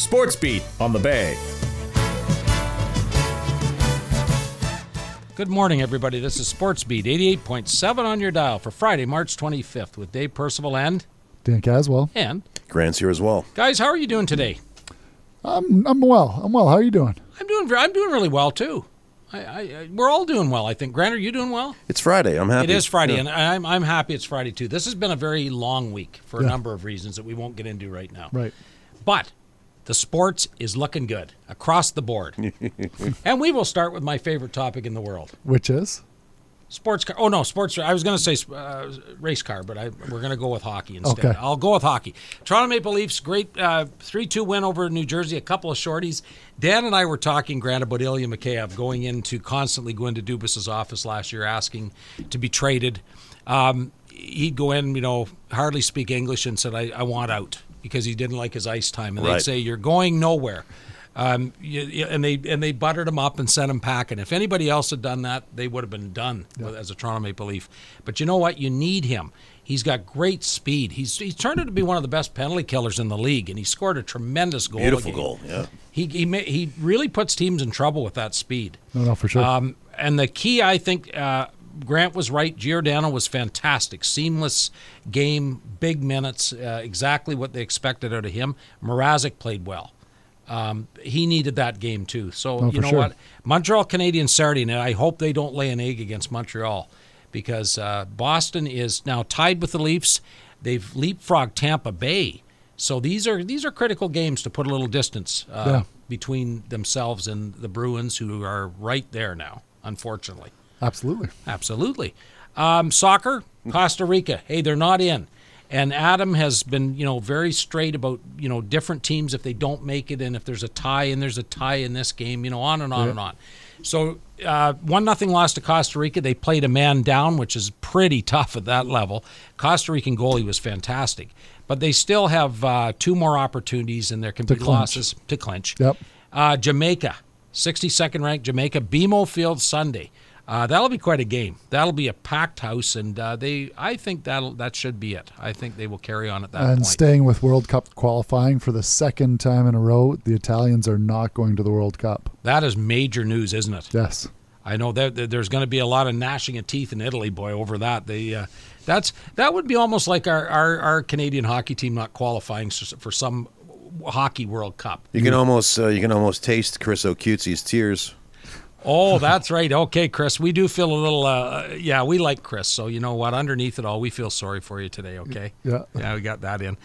Sports Beat on the Bay. Good morning, everybody. This is Sports Beat 88.7 on your dial for Friday, March 25th with Dave Percival and Dan Caswell. and Grant's here as well. guys. How are you doing today? I'm I'm well. I'm well. How are you doing? I'm doing. I'm doing really well too. I, I, I we're all doing well. I think. Grant, are you doing well? It's Friday. I'm happy. It is Friday, Yeah. and I'm I'm happy it's Friday too. This has been a very long week for a Yeah. number of reasons that we won't get into right now. Right. But the sports is looking good across the board, and we will start with my favorite topic in the world. Which is Sports car. Oh no, sports. I was going to say uh, race car, but I, we're going to go with hockey instead. Okay. I'll go with hockey. Toronto Maple Leafs great uh, three-two win over New Jersey. A couple of shorties. Dan and I were talking, Grant, about Ilya Mikheyev going into constantly going to Dubas's office last year asking to be traded. Um, he'd go in, you know, hardly speak English, and said, "I, I want out." Because he didn't like his ice time, and they'd say, "You're going nowhere." Um, you, you- and they and they buttered him up and sent him packing. If anybody else had done that, they would have been done with, as a Toronto Maple Leaf. But you know what? You need him. He's got great speed. He's he's turned out to be one of the best penalty killers in the league, and he scored a tremendous goal. Beautiful again. goal. Yeah. He he ma- he really puts teams in trouble with that speed. no, no, for sure. Um, and the key, I think, uh, Grant was right. Giordano was fantastic. Seamless game, big minutes, uh, exactly what they expected out of him. Mrazek played well. Um, he needed that game too. So Oh, you know sure. what? Montreal Canadiens Saturday night. I hope they don't lay an egg against Montreal because uh, Boston is now tied with the Leafs. They've leapfrogged Tampa Bay. So these are these are critical games to put a little distance uh, Yeah. between themselves and the Bruins, who are right there now. Unfortunately, Absolutely. absolutely. Um, soccer, Costa Rica. Hey, they're not in. And Adam has been, you know, very straight about, you know, different teams if they don't make it, and if there's a tie, and there's a tie in this game, you know, on and on Yeah. and on. So uh, one nothing loss to Costa Rica. They played a man down, which is pretty tough at that level. Costa Rican goalie was fantastic, but they still have uh, two more opportunities, and there can To be clinch. losses to clinch. Yep. Uh, Jamaica, 62nd ranked Jamaica, BMO Field Sunday. Uh, that'll be quite a game. That'll be a packed house, and uh, they. I think that'll that should be it. I think they will carry on at that and point. staying with World Cup qualifying for the second time in a row, the Italians are not going to the World Cup. that is major news, isn't it? Yes. I know that that there's going to be a lot of gnashing of teeth in Italy, boy, over that. They, uh, that's that would be almost like our, our, our Canadian hockey team not qualifying for some hockey World Cup. You can almost uh, you can almost taste Chris O'Cutesy's tears. Oh, that's right. Okay, Chris, we do feel a little. Uh, yeah, we like Chris, so you know what? Underneath it all, we feel sorry for you today. Okay. Yeah. Yeah, we got that in.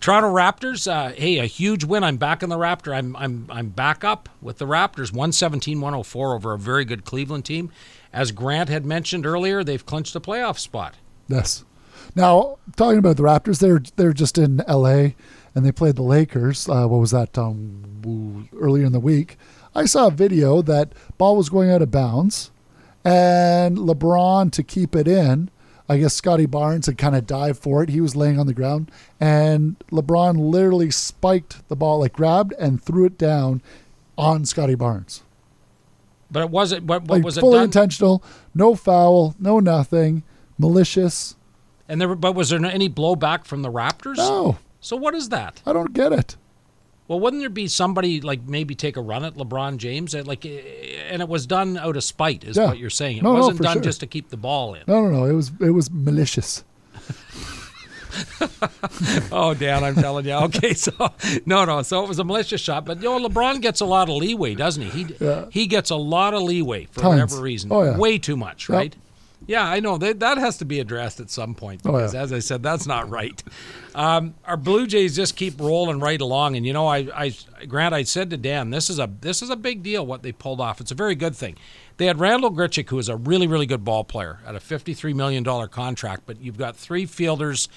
Toronto Raptors. Uh, hey, a huge win. I'm back in the Raptor. I'm I'm I'm back up with the Raptors. 117-104 over a very good Cleveland team. As Grant had mentioned earlier, they've clinched a playoff spot. Yes. Now, talking about the Raptors, they're they're just in L.A. and they played the Lakers. Uh, what was that? Um, earlier in the week, I saw a video that ball was going out of bounds, and LeBron to keep it in. I guess Scottie Barnes had kind of dived for it. He was laying on the ground, and LeBron literally spiked the ball, like grabbed and threw it down on Scottie Barnes. But it wasn't. What, what Like was it fully intentional, no foul, no nothing, malicious. and there, but was there any blowback from the Raptors? No, So what is that? I don't get it. Well, wouldn't there be somebody like maybe take a run at LeBron James? Uh, Like, eh, and it was done out of spite, is Yeah. what you're saying. It No, no, wasn't for done sure. just to keep the ball in. No, no, no. It was it was malicious. Oh, Dan, I'm telling you. Okay, so no, no. So it was a malicious shot, but you know, LeBron gets a lot of leeway, doesn't he? He Yeah. he gets a lot of leeway for Tons. whatever reason. Oh, yeah. Way too much, Yep. Yeah, I know that that has to be addressed at some point Oh, yeah. because, as I said, that's not right. Um, our Blue Jays just keep rolling right along, and you know, I, I, Grant, I said to Dan, this is a this is a big deal what they pulled off. It's a very good thing. They had Randal Grichuk, who is a really really good ball player, at a fifty-three million dollar contract, but you've got three fielders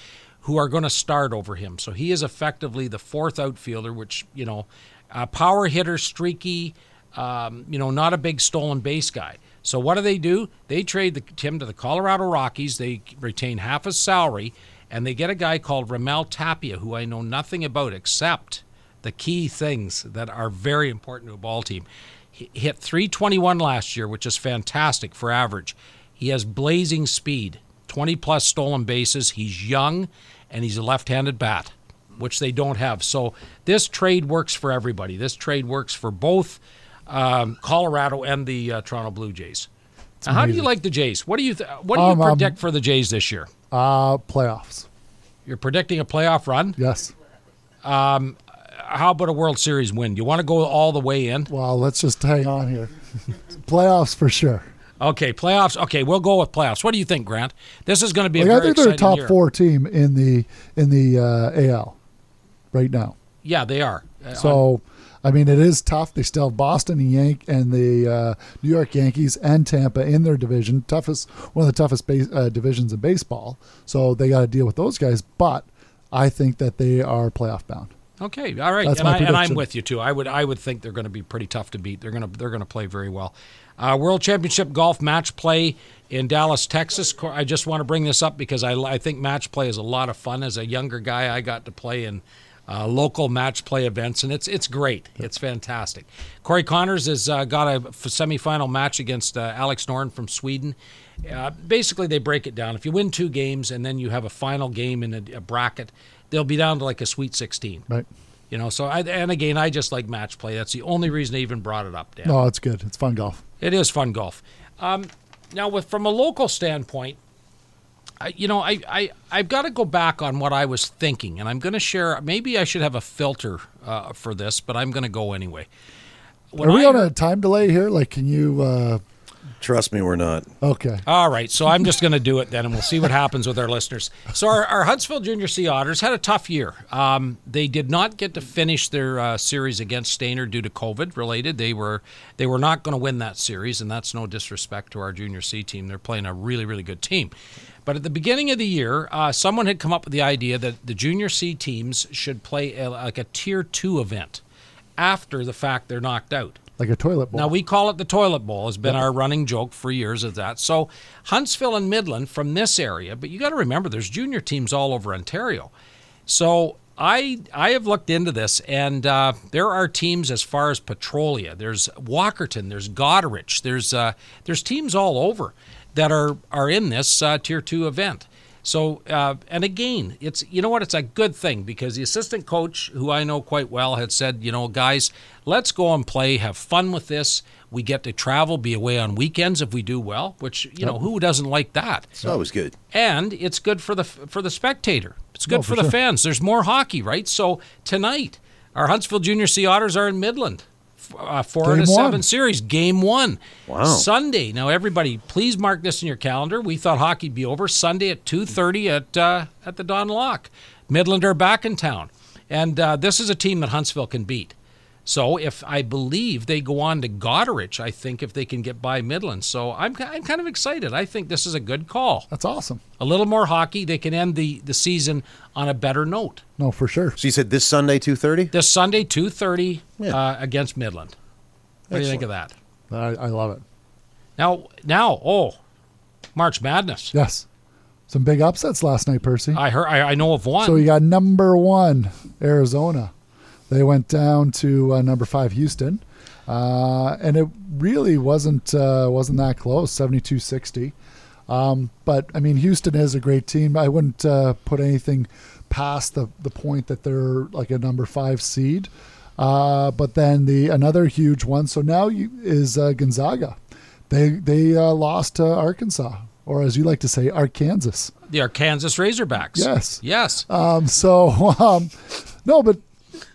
who are going to start over him. So he is effectively the fourth outfielder, which you know, a power hitter, streaky, um, you know, not a big stolen base guy. So what do they do? They trade the, him to the Colorado Rockies. They retain half his salary, and they get a guy called Raimel Tapia, who I know nothing about except the key things that are very important to a ball team. He hit 321 last year, which is fantastic for average. He has blazing speed, 20 plus stolen bases. He's young, and he's a left-handed bat. which they don't have. So this trade works for everybody. This trade works for both um, Colorado and the uh, Toronto Blue Jays. Now, how do you like the Jays? What do you th- what do you Um, um, predict for the Jays this year? Uh, playoffs. You're predicting a playoff run. Yes. How about a World Series win? You want to go all the way in? Well, let's just hang on here. playoffs for sure. Okay, playoffs. Okay, we'll go with playoffs. What do you think, Grant? This is going to be a Like, I very think they're a exciting top year. four team in the in the uh, AL right now. Yeah, they are. Uh, So, I mean, it is tough. They still have Boston and Yank and the uh, New York Yankees and Tampa in their division. Toughest, one of the toughest base, uh, divisions in baseball. So they got to deal with those guys. But I think that they are playoff bound. Okay, all right, That's and, my I, and I'm with you too. I would I would think they're going to be pretty tough to beat. They're going to they're going to play very well. Uh, World Championship golf match play in Dallas, Texas. I just want to bring this up because I I think match play is a lot of fun. As a younger guy, I got to play in uh, local match play events, and it's it's great. It's fantastic. Corey Conners has uh, got a f- semifinal match against uh, Alex Noren from Sweden. Uh, basically, they break it down. If you win two games and then you have a final game in a, a bracket, they'll be down to like a Sweet 16. Right? You know, so I, and again, I just like match play. That's the only reason I even brought it up, Dan. No, it's good. It's fun golf. It is fun golf. Um, now, with from a local standpoint, you know, I, I I've got to go back on what I was thinking, and I'm going to share. Maybe I should have a filter uh, for this, but I'm going to go anyway. When Are we I on a time delay here? Like, can you? Uh, Trust me, we're not. okay. All right, so I'm just going to do it then, and we'll see what happens with our listeners. So our, our Huntsville Junior Sea Otters had a tough year. Um, they did not get to finish their uh, series against Stayner due to COVID related. They were they were not going to win that series, and that's no disrespect to our Junior C team. They're playing a really really good team. But at the beginning of the year, uh, someone had come up with the idea that the Junior C teams should play a, like a Tier Two event after the fact they're knocked out. Like a toilet bowl. Now we call it the toilet bowl. Has been our running joke for years of that. So Huntsville and Midland from this area, but you got to remember there's junior teams all over Ontario. So I I have looked into this, and uh, there are teams as far as Petrolia. There's Walkerton. There's Goderich. There's uh, there's teams all over that are are in this uh, tier two event. So, uh, and again, it's you know what? It's a good thing because the assistant coach, who I know quite well, had said, you know, guys, let's go and play, have fun with this. We get to travel, be away on weekends if we do well, which you know who doesn't like that? It's always good. and it's good for the for the spectator. It's good Oh, for, for the fans. There's more hockey, right? So tonight, our Huntsville Junior Sea Otters are in Midland. F- Uh, four out Game of seven one. series, game one. Wow. Sunday. Now, everybody, please mark this in your calendar. We thought hockey'd be over Sunday at two thirty at uh, at the Don Lough. Midland are back in town, and uh, this is a team that Huntsville can beat. So if I believe they go on to Goderich, I think if they can get by Midland. So I'm, I'm kind of excited. I think this is a good call. That's awesome. A little more hockey, they can end the, the season on a better note. No, for sure. So you said this Sunday, two thirty. This Sunday, 2.30 Yeah. uh, against Midland. What do you think of that? I, I love it. Now, now, oh, March Madness. Yes. Some big upsets last night, Percy. I heard. I, I know of one. So you got number one, Arizona. They went down to uh, number five, Houston, uh, and it really wasn't uh, wasn't that close, 72-60. Um, but I mean, Houston is a great team. I wouldn't uh, put anything past the the point that they're like a number five seed. Uh, but then the another huge one. So now you, is uh, Gonzaga. They they uh, lost to Arkansas, or as you like to say, Arkansas. the Arkansas Razorbacks. Yes. Yes. Um, so um, no, but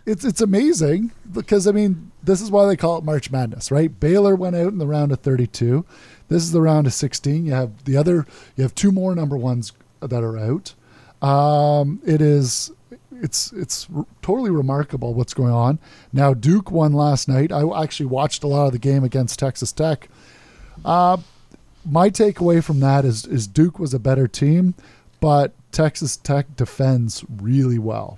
it's it's amazing because I mean this is why they call it March Madness, right? Baylor went out in the round of 32. This is the round of 16. You have the other. You have two more number ones that are out. Um, it is. It's it's r- totally remarkable what's going on now. Duke won last night. I actually watched a lot of the game against Texas Tech. Uh, my takeaway from that is is Duke was a better team, but Texas Tech defends really well.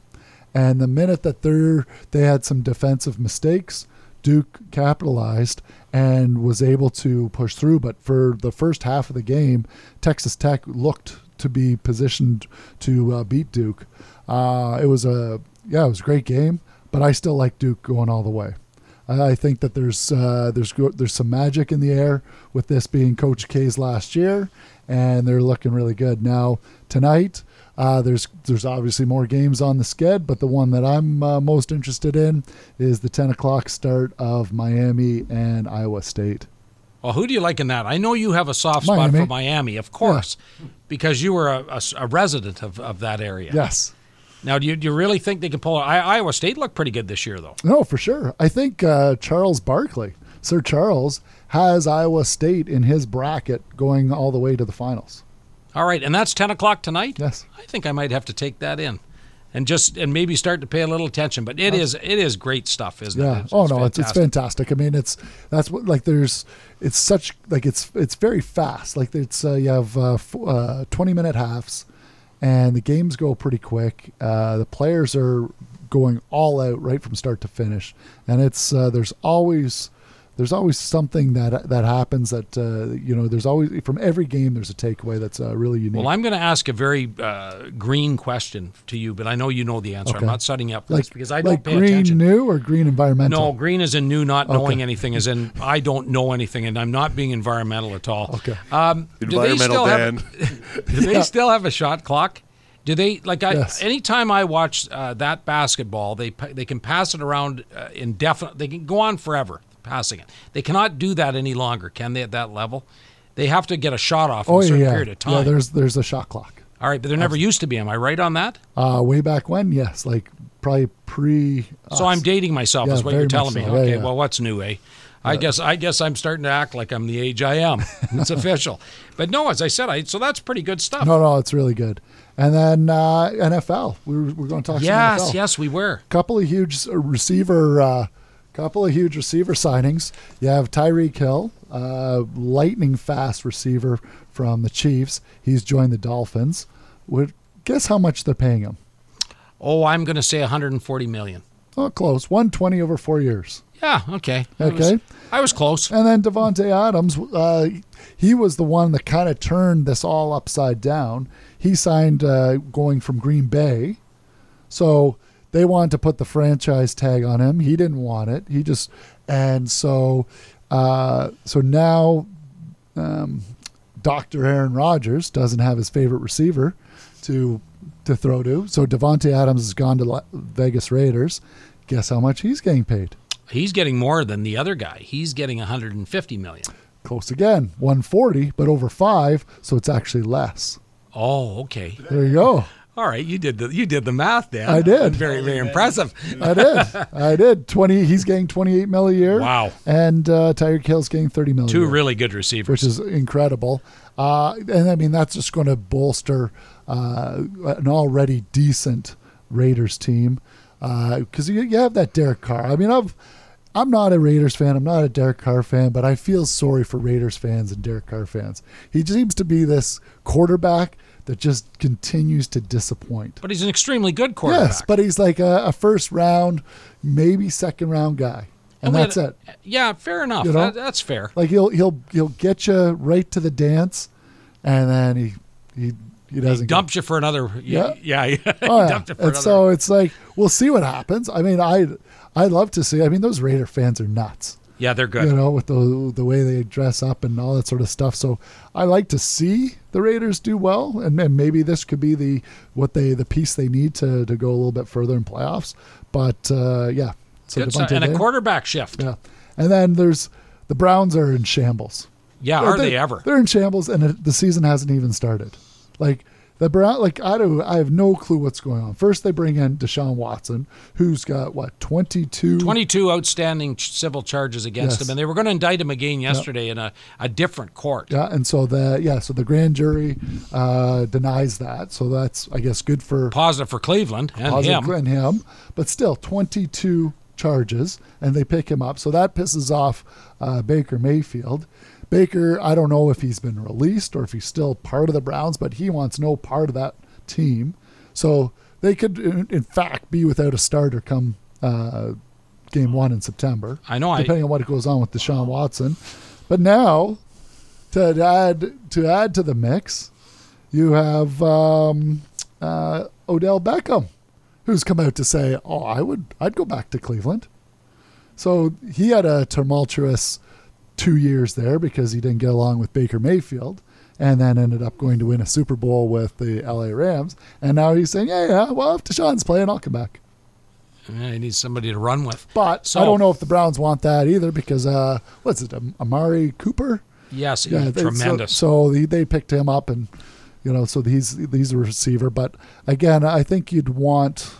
And the minute that they're they had some defensive mistakes, Duke capitalized and was able to push through. But for the first half of the game, Texas Tech looked to be positioned to uh, beat Duke. Uh, it was a yeah, it was a great game, but I still like Duke going all the way. I think that there's uh, there's there's some magic in the air with this being Coach K's last year, and they're looking really good now. Tonight, Uh, there's there's obviously more games on the sked, but the one that I'm uh, most interested in is the 10 o'clock start of Miami and Iowa State. Well, who do you like in that? I know you have a soft spot Miami. for Miami, of course, because you were a resident of, of that area. Yes. Now, do you, do you really think they can pull it? I, Iowa State looked pretty good this year, though. No, for sure. I think uh, Charles Barkley, Sir Charles, has Iowa State in his bracket going all the way to the finals. All right, and that's 10 o'clock tonight? Yes. I think I might have to take that in. And just and maybe start to pay a little attention, but it is it is great stuff, isn't it? Yeah. It's- oh no, it's it's fantastic. I mean, it's that's what like there's it's such like it's it's very fast. Like it's uh, you have uh, f- uh, 20 minute halves, and the games go pretty quick. Uh, the players are going all out right from start to finish, and it's uh, there's always there's always something that that happens that uh, you know there's always from every game there's a takeaway that's uh, really unique. Well, I'm going to ask a very uh, green question to you, but I know you know the answer. I'm not setting you up for like this because I don't like pay green attention. new or green environmental. No, green is in new, not knowing anything, as in I don't know anything, and I'm not being environmental at all. Okay. Um, do they Environmental still Dan. have? Do they still have a shot clock? Do they like? I, Yes. Anytime I watch uh, that basketball, they they can pass it around uh, indefinite. They can go on forever passing it. They cannot do that any longer, can they? At that level, they have to get a shot off in Oh a certain yeah. period of time. yeah. There's there's a shot clock. All right, but there never used to be. Am I right on that? Uh, way back when, yes, like probably pre. So I'm dating myself, Yeah, is what you're telling me. so. Okay, well, what's new, eh? I guess I guess I'm starting to act like I'm the age I am. It's official, but no, as I said, I so that's pretty good stuff. No, no, it's really good. And then uh, NFL, we were, we're going to talk. yes, yes, we were. Couple of huge receiver, uh, couple of huge receiver signings. You have Tyreek Hill, uh, lightning fast receiver from the Chiefs. He's joined the Dolphins. Would guess how much they're paying him? Oh, I'm going to say 140 million. Oh, close. One twenty over four years. Yeah, okay. I was- Okay. I was close. And then Davante Adams, uh, he was the one that kind of turned this all upside down. He signed uh, going from Green Bay, so they wanted to put the franchise tag on him. He didn't want it. He just and so uh, so now um, Doctor Aaron Rodgers doesn't have his favorite receiver to to throw to. So Davante Adams has gone to La- Vegas Raiders. Guess how much he's getting paid? He's getting more than the other guy. He's getting 150 million. Close again, 140, but over five, so it's actually less. Oh, okay. There you go. All right, you did the you did the math, Dan. I did. Very very impressive. I did. I did. 20. He's getting 28 mil a year. Wow. And uh, Tyreek Hill's getting 30 mil a Two year, really good receivers. which is incredible. Uh, and I mean, that's just going to bolster uh, an already decent Raiders team because you, you have that Derek Carr. I mean, I've. I'm not a Raiders fan. I'm not a Derek Carr fan, but I feel sorry for Raiders fans and Derek Carr fans. He seems to be this quarterback that just continues to disappoint. but he's an extremely good quarterback. Yes, but he's like a, a first round, maybe second round guy, and we that's had- it. Yeah, fair enough. You know? That- that's fair. Like he'll he'll he'll get you right to the dance, and then he he he doesn't. get- Dumps you for another. Yeah. Yeah, yeah. Oh, yeah. Dumped you for And another. so it's like we'll see what happens. I mean, I I love to see. I mean, those Raider fans are nuts. Yeah, they're good. You know, with the the way they dress up and all that sort of stuff. So I like to see the Raiders do well, and, and maybe this could be the what they the piece they need to to go a little bit further in playoffs. But uh, yeah, so Good. Davante and a quarterback shift. Yeah, and then there's the Browns are in shambles. Yeah, are they ever? They're in shambles, and it, the season hasn't even started. Like the Brown, like I don't, I have no clue what's going on. First, they bring in Deshaun Watson, who's got what 22, 22 outstanding civil charges against Yes. him, and they were going to indict him again yesterday in a, a different court. Yeah, and so the yeah, so the grand jury uh, denies that. So that's I guess good for Positive for Cleveland and positive him. and him, but still 22 charges, and they pick him up. So that pisses off uh, Baker Mayfield. Baker, I don't know if he's been released or if he's still part of the Browns, but he wants no part of that team. So they could, in, in fact, be without a starter come uh, game one in September. I know, I- depending on what goes on with Deshaun Watson. But now, to add to add to the mix, you have um, uh, Odell Beckham, who's come out to say, "Oh, I would, I'd go back to Cleveland." So he had a tumultuous two years there because he didn't get along with Baker Mayfield, and then ended up going to win a Super Bowl with the LA Rams. And now he's saying, yeah, yeah, well, if Deshaun's playing, I'll come back. Yeah, he needs somebody to run with. But So- I don't know if the Browns want that either because, uh, what's it, Amari Cooper? Yes, Yeah, he's they- so- tremendous. So, they, they picked him up, and you know, so he's he's a receiver. But again, I think you'd want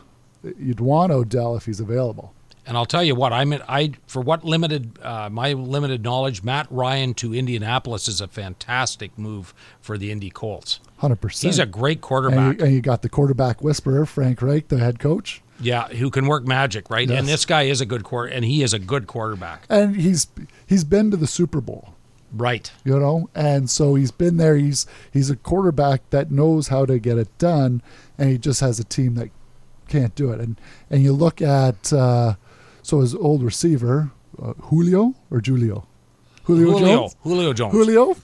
you'd want Odell if he's available. And I'll tell you what, I'm I for what limited uh, my limited knowledge, Matt Ryan to Indianapolis is a fantastic move for the Indy Colts. Hundred percent. He's a great and quarterback. you, and you got the quarterback whisperer, Frank Reich, the head coach, yeah, who can work magic, right? Yes. And this guy is a good quarter, and he is a good quarterback. and he's he's been to the Super Bowl. Right. you know and so he's been there he's he's a quarterback that knows how to get it done and he just has a team that can't do it and and you look at uh so his old receiver uh, Julio or Julio Julio, Julio, Jones Julio Jones. Julio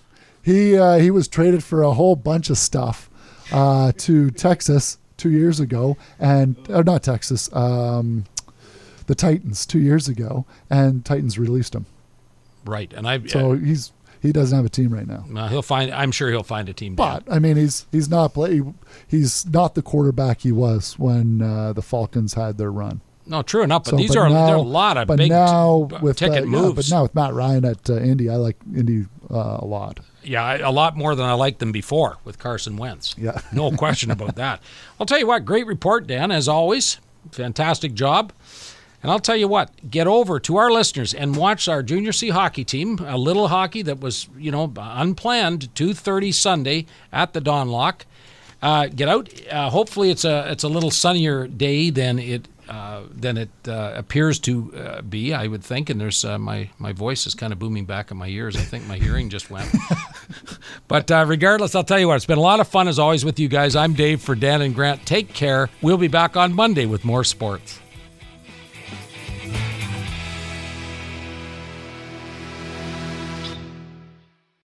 he uh, he was traded for a whole bunch of stuff uh to Texas 2 years ago and or not Texas um the Titans 2 years ago and Titans released him Right. And I so he's he doesn't have a team right now uh, he'll find I'm sure he'll find a team. But I mean, he's he's not play. He's not the quarterback he was when uh, the Falcons had their run. No, true enough, but So, these but are now- a lot of but big now t- with ticket uh, yeah, moves. but now with Matt Ryan at uh, Indy, I like Indy uh, a lot. Yeah, I- a lot more than I liked them before with Carson Wentz. Yeah. no question about that. I'll tell you what, great report, Dan, as always. Fantastic job. And I'll tell you what, get over to our listeners and watch our junior C hockey team, a little hockey that was, you know, unplanned, 2:30 Sunday at the Don Lough. Uh, get out. Uh, hopefully, it's a it's a little sunnier day than it uh, than it uh, appears to uh, be. I would think. And there's uh, my my voice is kind of booming back in my ears. I think my hearing just went. But uh, regardless, I'll tell you what, it's been a lot of fun as always with you guys. I'm Dave for Dan and Grant. Take care. We'll be back on Monday with more sports.